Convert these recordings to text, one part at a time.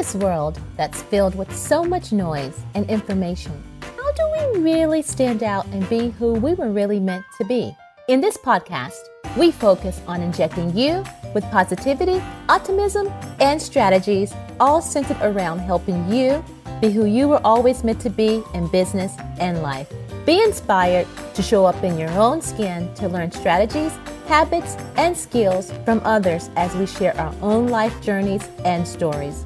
this world that's filled with so much noise and information, how do we really stand out and be who we were really meant to be? In this podcast, we focus on injecting you with positivity, optimism, and strategies, all centered around helping you be who you were always meant to be in business and life. Be inspired to show up in your own skin to learn strategies, habits, and skills from others as we share our own life journeys and stories.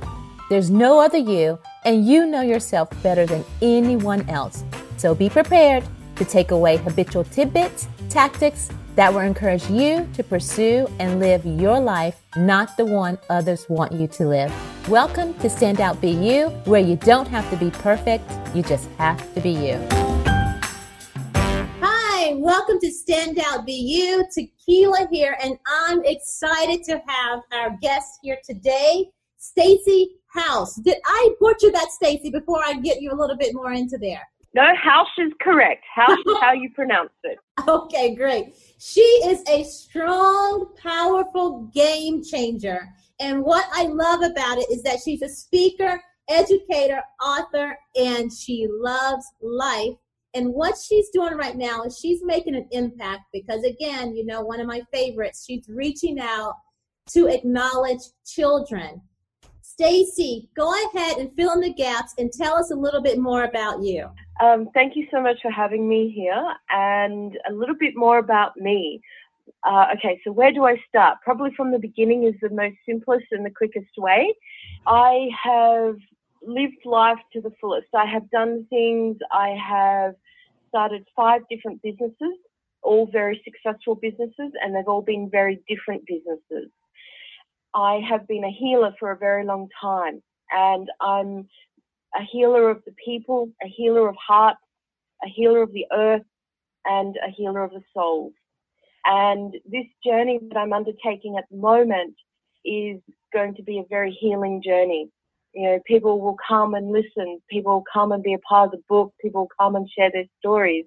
There's no other you, and you know yourself better than anyone else. So be prepared to take away habitual tidbits, tactics that will encourage you to pursue and live your life, not the one others want you to live. Welcome to Stand Out Be You, where you don't have to be perfect, you just have to be you. Hi, welcome to Stand Out Be You. Tequila here, and I'm excited to have our guest here today, Stacy House. Did I butcher that, Stacy, before I get you a little bit more into there? No, House is correct. House is how you pronounce it. Okay, great. She is a strong, powerful game changer. And what I love about it is that she's a speaker, educator, author, and she loves life. And what she's doing right now is she's making an impact because, again, you know, one of my favorites, she's reaching out to acknowledge children. Stacy, go ahead and fill in the gaps and tell us a little bit more about you. Um, thank you so much for having me here and a little bit more about me. Uh, okay, so where do I start? Probably from the beginning is the most simplest and the quickest way. I have lived life to the fullest. I have done things, I have started five different businesses, all very successful businesses, and they've all been very different businesses. I have been a healer for a very long time and I'm a healer of the people, a healer of hearts, a healer of the earth, and a healer of the souls. And this journey that I'm undertaking at the moment is going to be a very healing journey. You know, people will come and listen, people will come and be a part of the book, people will come and share their stories.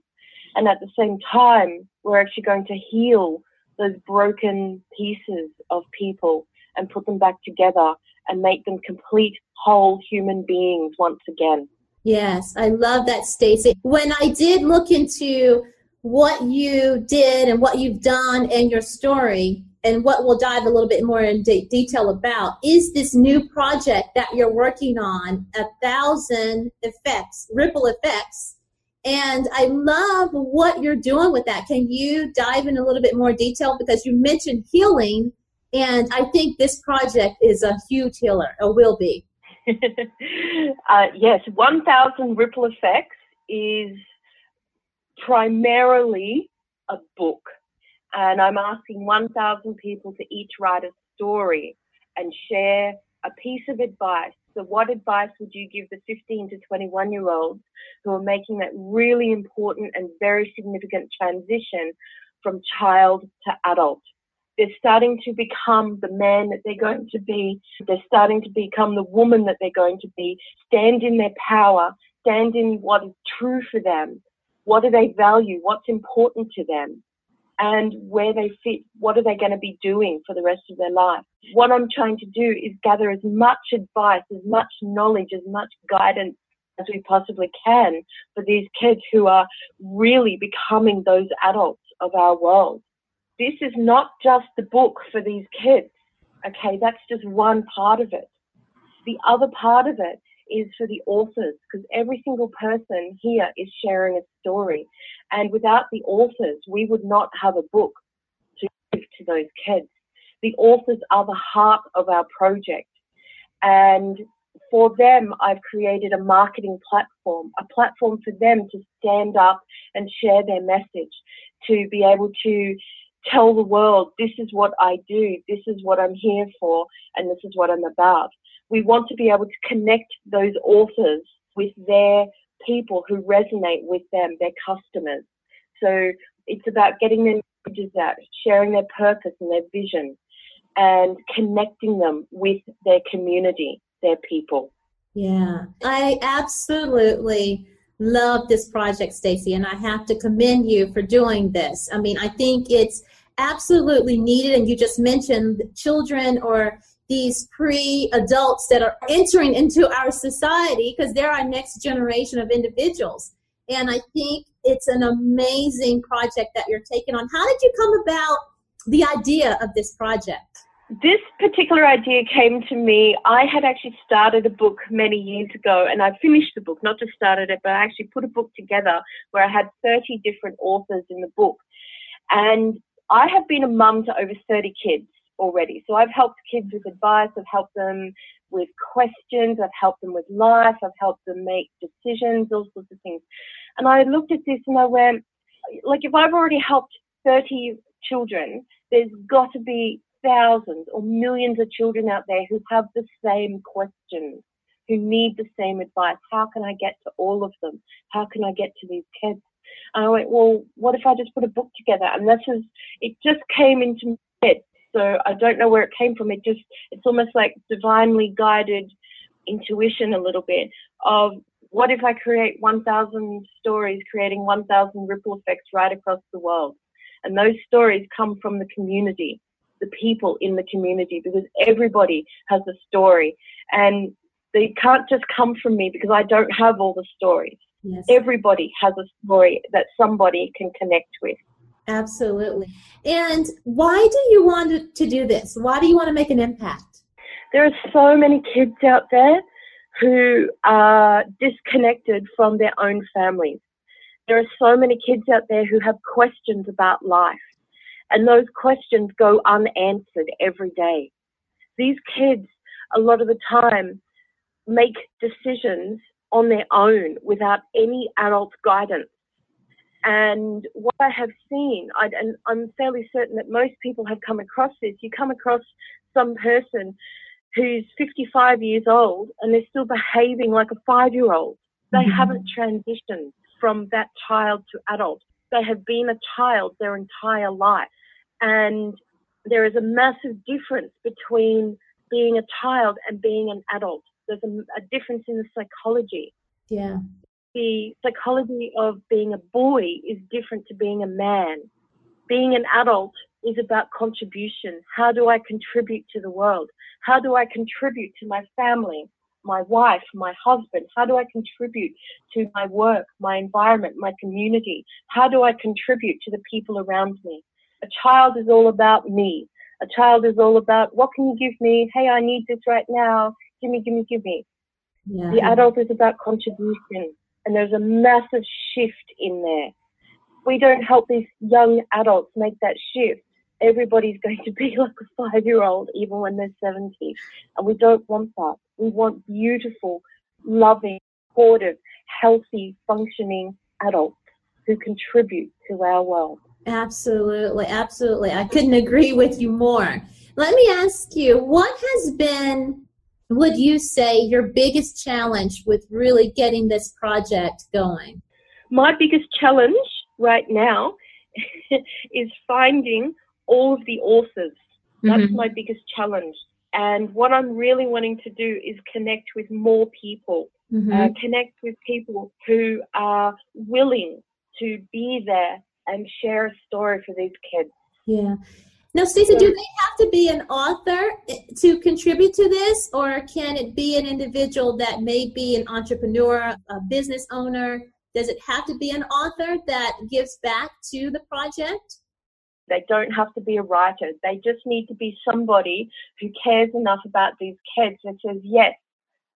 And at the same time, we're actually going to heal those broken pieces of people and put them back together and make them complete whole human beings once again. Yes, I love that, Stacy. When I did look into what you did and what you've done and your story, and what we'll dive a little bit more in de- detail about, is this new project that you're working on, A Thousand Effects, Ripple Effects. And I love what you're doing with that. Can you dive in a little bit more detail? Because you mentioned healing and I think this project is a huge healer, or will be. uh, yes, 1,000 Ripple Effects is primarily a book. And I'm asking 1,000 people to each write a story and share a piece of advice. So, what advice would you give the 15 to 21 year olds who are making that really important and very significant transition from child to adult? They're starting to become the man that they're going to be. They're starting to become the woman that they're going to be. Stand in their power. Stand in what is true for them. What do they value? What's important to them? And where they fit, what are they going to be doing for the rest of their life? What I'm trying to do is gather as much advice, as much knowledge, as much guidance as we possibly can for these kids who are really becoming those adults of our world this is not just the book for these kids. Okay, that's just one part of it. The other part of it is for the authors because every single person here is sharing a story. And without the authors, we would not have a book to give to those kids. The authors are the heart of our project. And for them, I've created a marketing platform, a platform for them to stand up and share their message, to be able to tell the world this is what I do, this is what I'm here for, and this is what I'm about. We want to be able to connect those authors with their people who resonate with them, their customers. So it's about getting their messages out, sharing their purpose and their vision, and connecting them with their community, their people. Yeah, I absolutely love this project, Stacy, and I have to commend you for doing this. I mean, I think it's absolutely needed, and you just mentioned children or these pre adults that are entering into our society because they're our next generation of individuals. And I think it's an amazing project that you're taking on. How did you come about the idea of this project? This particular idea came to me. I had actually started a book many years ago and I finished the book, not just started it, but I actually put a book together where I had 30 different authors in the book. And I have been a mum to over 30 kids already. So I've helped kids with advice, I've helped them with questions, I've helped them with life, I've helped them make decisions, all sorts of things. And I looked at this and I went, like, if I've already helped 30 children, there's got to be thousands or millions of children out there who have the same questions, who need the same advice. How can I get to all of them? How can I get to these kids? And I went, well, what if I just put a book together? And this is, it just came into my head. So I don't know where it came from. It just, it's almost like divinely guided intuition a little bit of what if I create 1,000 stories, creating 1,000 ripple effects right across the world? And those stories come from the community, the people in the community, because everybody has a story. And they can't just come from me because I don't have all the stories. Yes. Everybody has a story that somebody can connect with. Absolutely. And why do you want to do this? Why do you want to make an impact? There are so many kids out there who are disconnected from their own families. There are so many kids out there who have questions about life, and those questions go unanswered every day. These kids, a lot of the time, make decisions on their own without any adult guidance. And what I have seen, I, and I'm fairly certain that most people have come across this, you come across some person who's 55 years old and they're still behaving like a five year old. They mm-hmm. haven't transitioned from that child to adult. They have been a child their entire life. And there is a massive difference between being a child and being an adult there's a, a difference in the psychology. Yeah. The psychology of being a boy is different to being a man. Being an adult is about contribution. How do I contribute to the world? How do I contribute to my family, my wife, my husband? How do I contribute to my work, my environment, my community? How do I contribute to the people around me? A child is all about me. A child is all about what can you give me? Hey, I need this right now gimme, gimme, gimme. Yeah. The adult is about contribution, and there's a massive shift in there. We don't help these young adults make that shift. Everybody's going to be like a five year old, even when they're 70. And we don't want that. We want beautiful, loving, supportive, healthy, functioning adults who contribute to our world. Absolutely, absolutely. I couldn't agree with you more. Let me ask you, what has been would you say your biggest challenge with really getting this project going? My biggest challenge right now is finding all of the authors. That's mm-hmm. my biggest challenge. And what I'm really wanting to do is connect with more people, mm-hmm. uh, connect with people who are willing to be there and share a story for these kids. Yeah. Now, Stacey, do they have to be an author to contribute to this, or can it be an individual that may be an entrepreneur, a business owner? Does it have to be an author that gives back to the project? They don't have to be a writer. They just need to be somebody who cares enough about these kids and says, yes,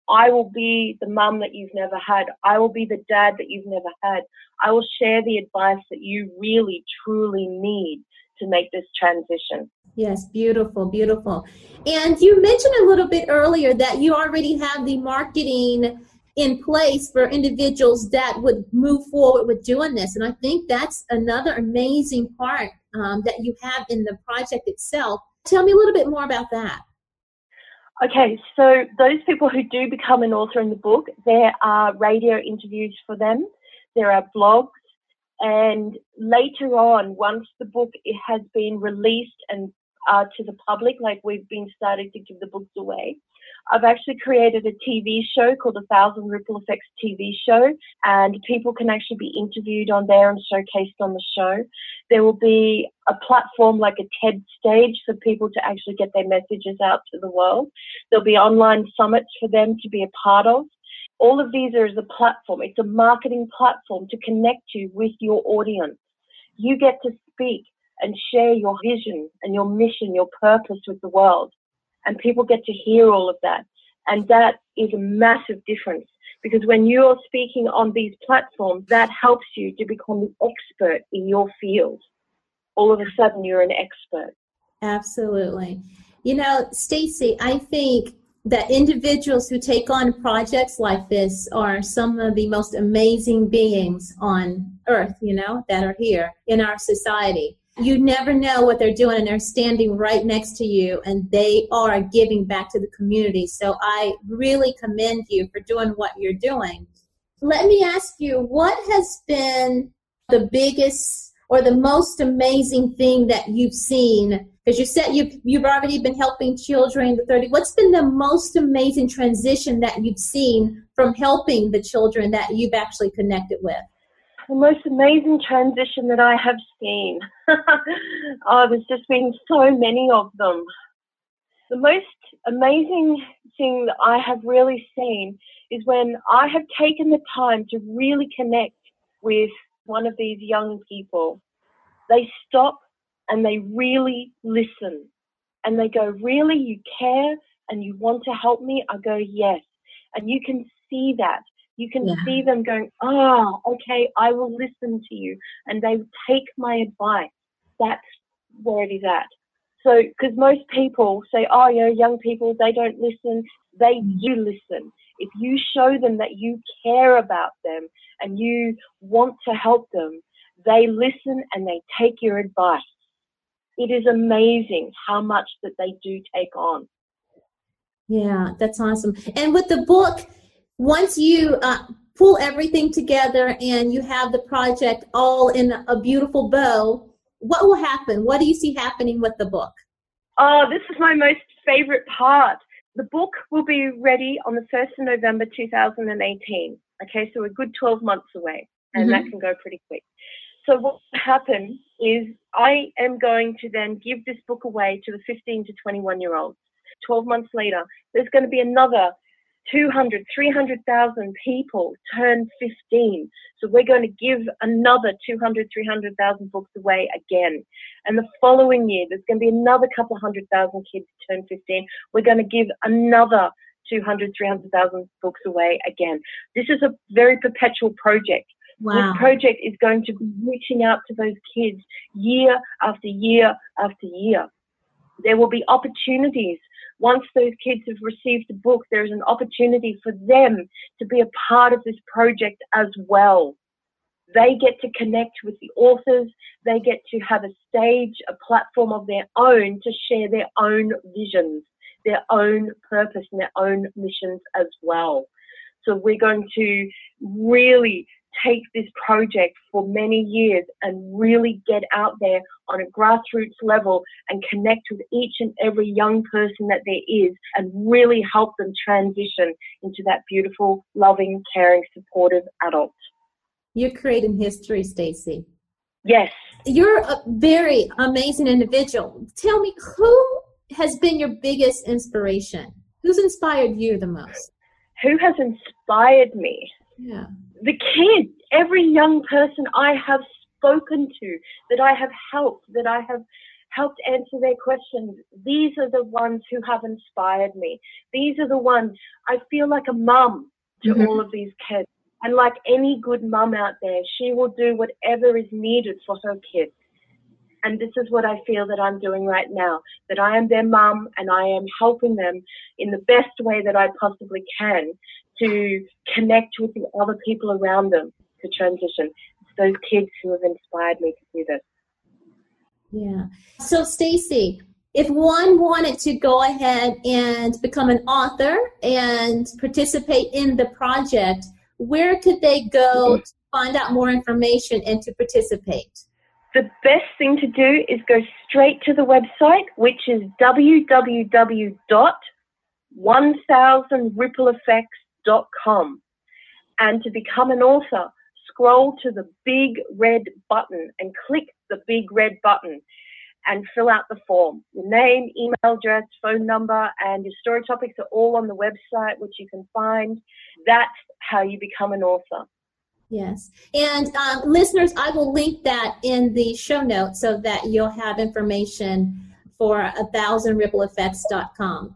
I will be the mum that you've never had. I will be the dad that you've never had. I will share the advice that you really, truly need to make this transition. Yes, beautiful, beautiful. And you mentioned a little bit earlier that you already have the marketing in place for individuals that would move forward with doing this. And I think that's another amazing part um, that you have in the project itself. Tell me a little bit more about that. Okay, so those people who do become an author in the book, there are radio interviews for them, there are blogs, and later on, once the book has been released and uh, to the public, like we've been starting to give the books away, I've actually created a TV show called A Thousand Ripple Effects TV show, and people can actually be interviewed on there and showcased on the show. There will be a platform like a TED stage for people to actually get their messages out to the world. There'll be online summits for them to be a part of. All of these are as a platform. It's a marketing platform to connect you with your audience. You get to speak and share your vision and your mission, your purpose with the world. And people get to hear all of that. And that is a massive difference because when you're speaking on these platforms, that helps you to become the expert in your field. All of a sudden, you're an expert. Absolutely. You know, Stacy, I think that individuals who take on projects like this are some of the most amazing beings on earth, you know, that are here in our society. You never know what they're doing and they're standing right next to you and they are giving back to the community. So i really commend you for doing what you're doing. Let me ask you what has been the biggest or the most amazing thing that you've seen because you said you've, you've already been helping children the 30 what's been the most amazing transition that you've seen from helping the children that you've actually connected with the most amazing transition that I have seen. oh, there's just been so many of them. The most amazing thing that I have really seen is when I have taken the time to really connect with one of these young people. They stop and they really listen. And they go, Really, you care and you want to help me? I go, Yes. And you can see that you can yeah. see them going, oh, okay, I will listen to you. And they take my advice. That's where it is at. So, because most people say, oh, you know, young people, they don't listen. They mm. do listen. If you show them that you care about them and you want to help them, they listen and they take your advice. It is amazing how much that they do take on. Yeah, that's awesome. And with the book, once you uh, pull everything together and you have the project all in a beautiful bow, what will happen? What do you see happening with the book? Oh, this is my most favorite part. The book will be ready on the 1st of November 2018. Okay, so a good 12 months away, and mm-hmm. that can go pretty quick. So what will happen is I am going to then give this book away to the 15 to 21 year olds. 12 months later, there's going to be another 200, 300,000 people turn 15. So we're going to give another 200, 300,000 books away again. And the following year, there's going to be another couple hundred thousand kids turn 15. We're going to give another 200, 300,000 books away again. This is a very perpetual project. Wow. This project is going to be reaching out to those kids year after year after year. There will be opportunities once those kids have received the book, there is an opportunity for them to be a part of this project as well. They get to connect with the authors. They get to have a stage, a platform of their own to share their own visions, their own purpose, and their own missions as well. So we're going to really take this project for many years and really get out there on a grassroots level and connect with each and every young person that there is and really help them transition into that beautiful, loving, caring, supportive adult. You're creating history, Stacy. Yes. You're a very amazing individual. Tell me, who has been your biggest inspiration? Who's inspired you the most? Who has inspired me? Yeah the kids, every young person I have spoken to, that I have helped, that I have helped answer their questions, these are the ones who have inspired me. These are the ones I feel like a mum to mm-hmm. all of these kids. And like any good mum out there, she will do whatever is needed for her kids. And this is what I feel that I'm doing right now, that I am their mum and I am helping them in the best way that I possibly can to connect with the other people around them to transition. It's those kids who have inspired me to do this. Yeah. So, Stacy, if one wanted to go ahead and become an author and participate in the project, where could they go mm-hmm. to find out more information and to participate? The best thing to do is go straight to the website, which is www.1000rippleeffects.com com. And to become an author, scroll to the big red button and click the big red button and fill out the form. Your name, email address, phone number, and your story topics are all on the website, which you can find. That's how you become an author. Yes. And um, listeners, I will link that in the show notes so that you'll have information for a thousandrippleeffects.com.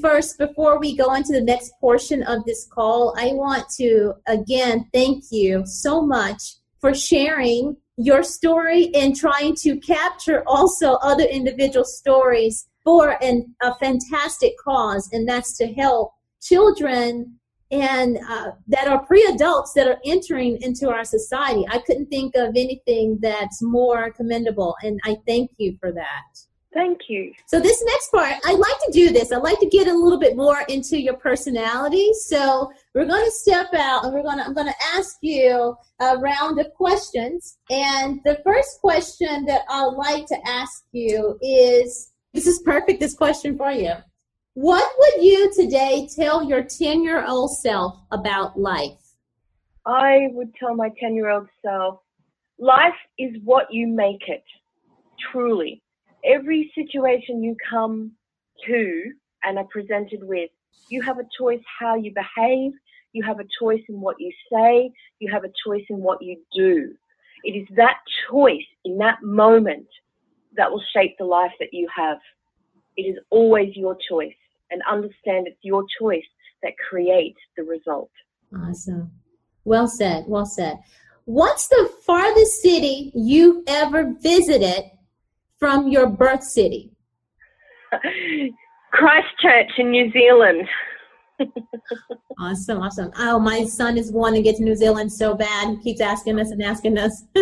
First, before we go into the next portion of this call, I want to again thank you so much for sharing your story and trying to capture also other individual stories for an, a fantastic cause, and that's to help children and uh, that are pre-adults that are entering into our society. I couldn't think of anything that's more commendable, and I thank you for that. Thank you. So this next part, I like to do this. I like to get a little bit more into your personality. So we're going to step out and we're going to I'm going to ask you a round of questions. And the first question that I'd like to ask you is this is perfect this question for you. What would you today tell your 10-year-old self about life? I would tell my 10-year-old self, life is what you make it. Truly every situation you come to and are presented with, you have a choice how you behave, you have a choice in what you say, you have a choice in what you do. It is that choice in that moment that will shape the life that you have. It is always your choice and understand it's your choice that creates the result. Awesome. Well said. Well said. What's the farthest city you've ever visited from your birth city? Christchurch in New Zealand. awesome, awesome. Oh, my son is wanting to get to New Zealand so bad. He keeps asking us and asking us.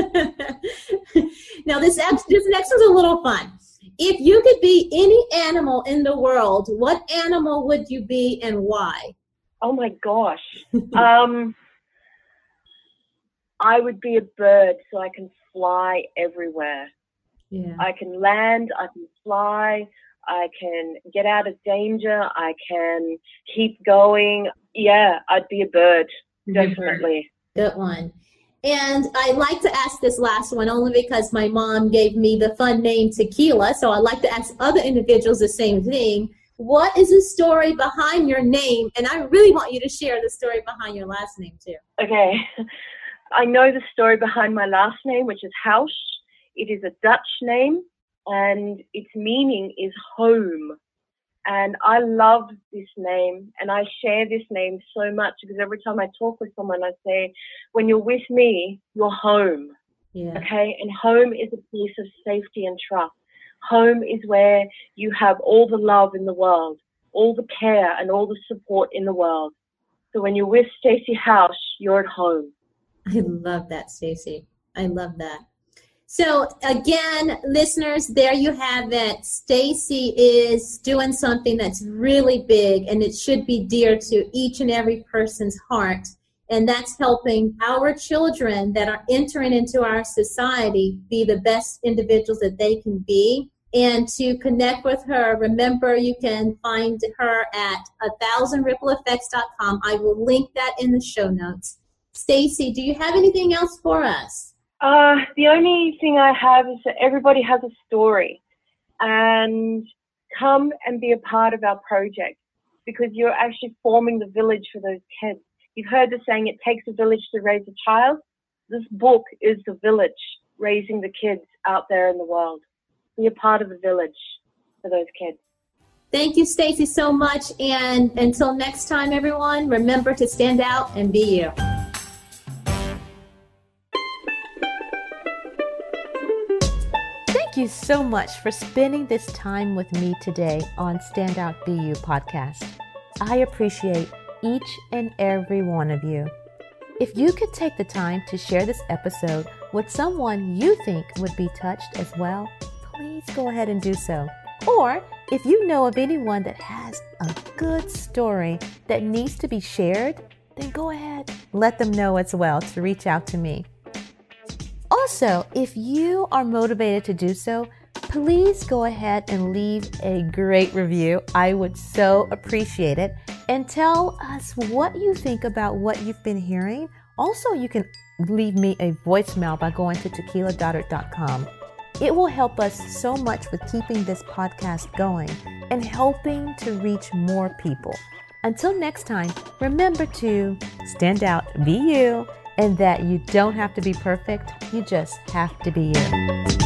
now, this this next one's a little fun. If you could be any animal in the world, what animal would you be and why? Oh my gosh. um, I would be a bird so I can fly everywhere. Yeah. I can land, I can fly, I can get out of danger, I can keep going. Yeah, I'd be a bird, definitely. Good one. And I like to ask this last one only because my mom gave me the fun name Tequila. So I like to ask other individuals the same thing. What is the story behind your name? And I really want you to share the story behind your last name too. Okay. I know the story behind my last name, which is Hausch. It is a Dutch name and its meaning is home. And I love this name and I share this name so much because every time I talk with someone, I say, when you're with me, you're home. Yeah. Okay. And home is a place of safety and trust. Home is where you have all the love in the world, all the care and all the support in the world. So when you're with Stacey House, you're at home. I love that, Stacey. I love that. So again, listeners, there you have it. Stacy is doing something that's really big and it should be dear to each and every person's heart. And that's helping our children that are entering into our society be the best individuals that they can be. And to connect with her, remember you can find her at a thousandrippleeffects.com. I will link that in the show notes. Stacy, do you have anything else for us? Uh, the only thing I have is that everybody has a story and come and be a part of our project because you're actually forming the village for those kids. You've heard the saying, it takes a village to raise a child. This book is the village raising the kids out there in the world. Be a part of the village for those kids. Thank you, Stacey, so much. And until next time, everyone, remember to stand out and be you. You so much for spending this time with me today on Standout Be You podcast. I appreciate each and every one of you. If you could take the time to share this episode with someone you think would be touched as well, please go ahead and do so. Or if you know of anyone that has a good story that needs to be shared, then go ahead, let them know as well to reach out to me. Also, if you are motivated to do so, please go ahead and leave a great review. I would so appreciate it. And tell us what you think about what you've been hearing. Also, you can leave me a voicemail by going to tequilagoddard.com. It will help us so much with keeping this podcast going and helping to reach more people. Until next time, remember to stand out, be you, and that you don't have to be perfect, you just have to be you.